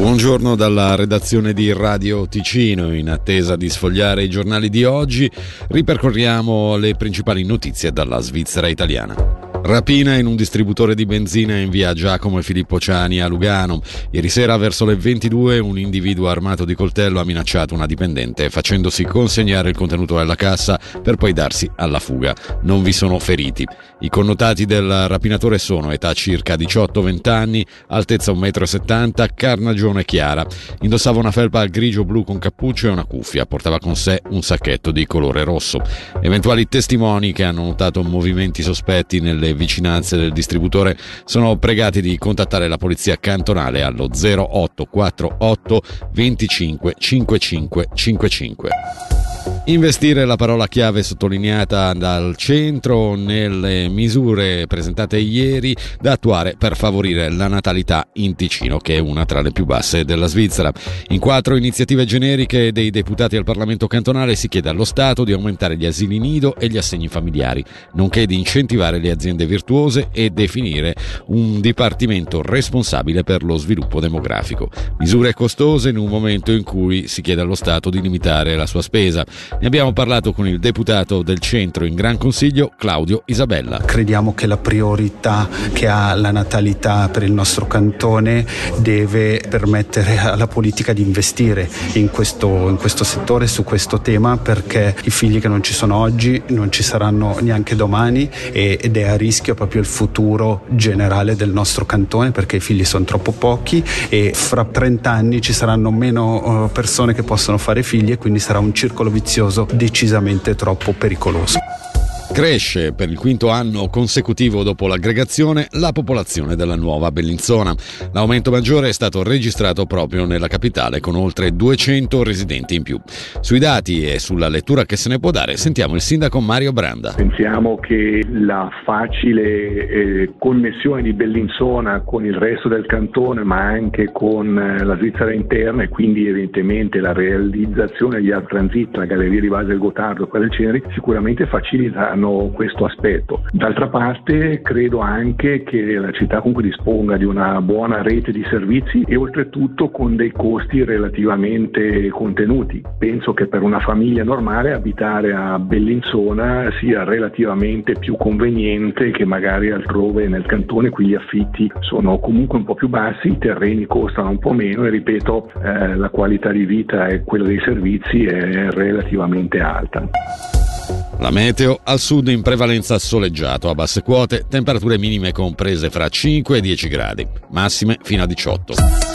Buongiorno dalla redazione di Radio Ticino. In attesa di sfogliare i giornali di oggi, ripercorriamo le principali notizie dalla Svizzera italiana. Rapina in un distributore di benzina in via Giacomo e Filippo Ciani a Lugano. Ieri sera verso le 22 un individuo armato di coltello ha minacciato una dipendente facendosi consegnare il contenuto della cassa per poi darsi alla fuga. Non vi sono feriti. I connotati del rapinatore sono età circa 18-20 anni, altezza 1,70 m, carnagione chiara. Indossava una felpa grigio-blu con cappuccio e una cuffia. Portava con sé un sacchetto di colore rosso. Eventuali testimoni che hanno notato movimenti sospetti nelle vicinanze del distributore sono pregati di contattare la polizia cantonale allo 0848 25 55 55. Investire la parola chiave sottolineata dal centro nelle misure presentate ieri da attuare per favorire la natalità in Ticino, che è una tra le più basse della Svizzera. In quattro iniziative generiche dei deputati al Parlamento cantonale si chiede allo Stato di aumentare gli asili nido e gli assegni familiari, nonché di incentivare le aziende virtuose e definire un dipartimento responsabile per lo sviluppo demografico. Misure costose in un momento in cui si chiede allo Stato di limitare la sua spesa. Ne abbiamo parlato con il deputato del centro in Gran Consiglio, Claudio Isabella. Crediamo che la priorità che ha la natalità per il nostro cantone deve permettere alla politica di investire in questo, in questo settore, su questo tema, perché i figli che non ci sono oggi non ci saranno neanche domani ed è a rischio proprio il futuro generale del nostro cantone perché i figli sono troppo pochi e fra 30 anni ci saranno meno eh, persone che possono fare figli e quindi sarà un circolo vizioso decisamente troppo pericoloso. Cresce per il quinto anno consecutivo dopo l'aggregazione la popolazione della nuova Bellinzona. L'aumento maggiore è stato registrato proprio nella capitale con oltre 200 residenti in più. Sui dati e sulla lettura che se ne può dare sentiamo il sindaco Mario Branda. Pensiamo che la facile eh, connessione di Bellinzona con il resto del cantone ma anche con eh, la Svizzera interna e quindi evidentemente la realizzazione di Art Transit, la galleria di base del Gotardo e quella del Ceneri sicuramente facilita hanno questo aspetto. D'altra parte credo anche che la città comunque disponga di una buona rete di servizi e oltretutto con dei costi relativamente contenuti. Penso che per una famiglia normale abitare a Bellinzona sia relativamente più conveniente che magari altrove nel cantone, qui gli affitti sono comunque un po' più bassi, i terreni costano un po' meno e ripeto eh, la qualità di vita e quella dei servizi è relativamente alta. La meteo al sud in prevalenza soleggiato, a basse quote, temperature minime comprese fra 5 e 10 gradi, massime fino a 18.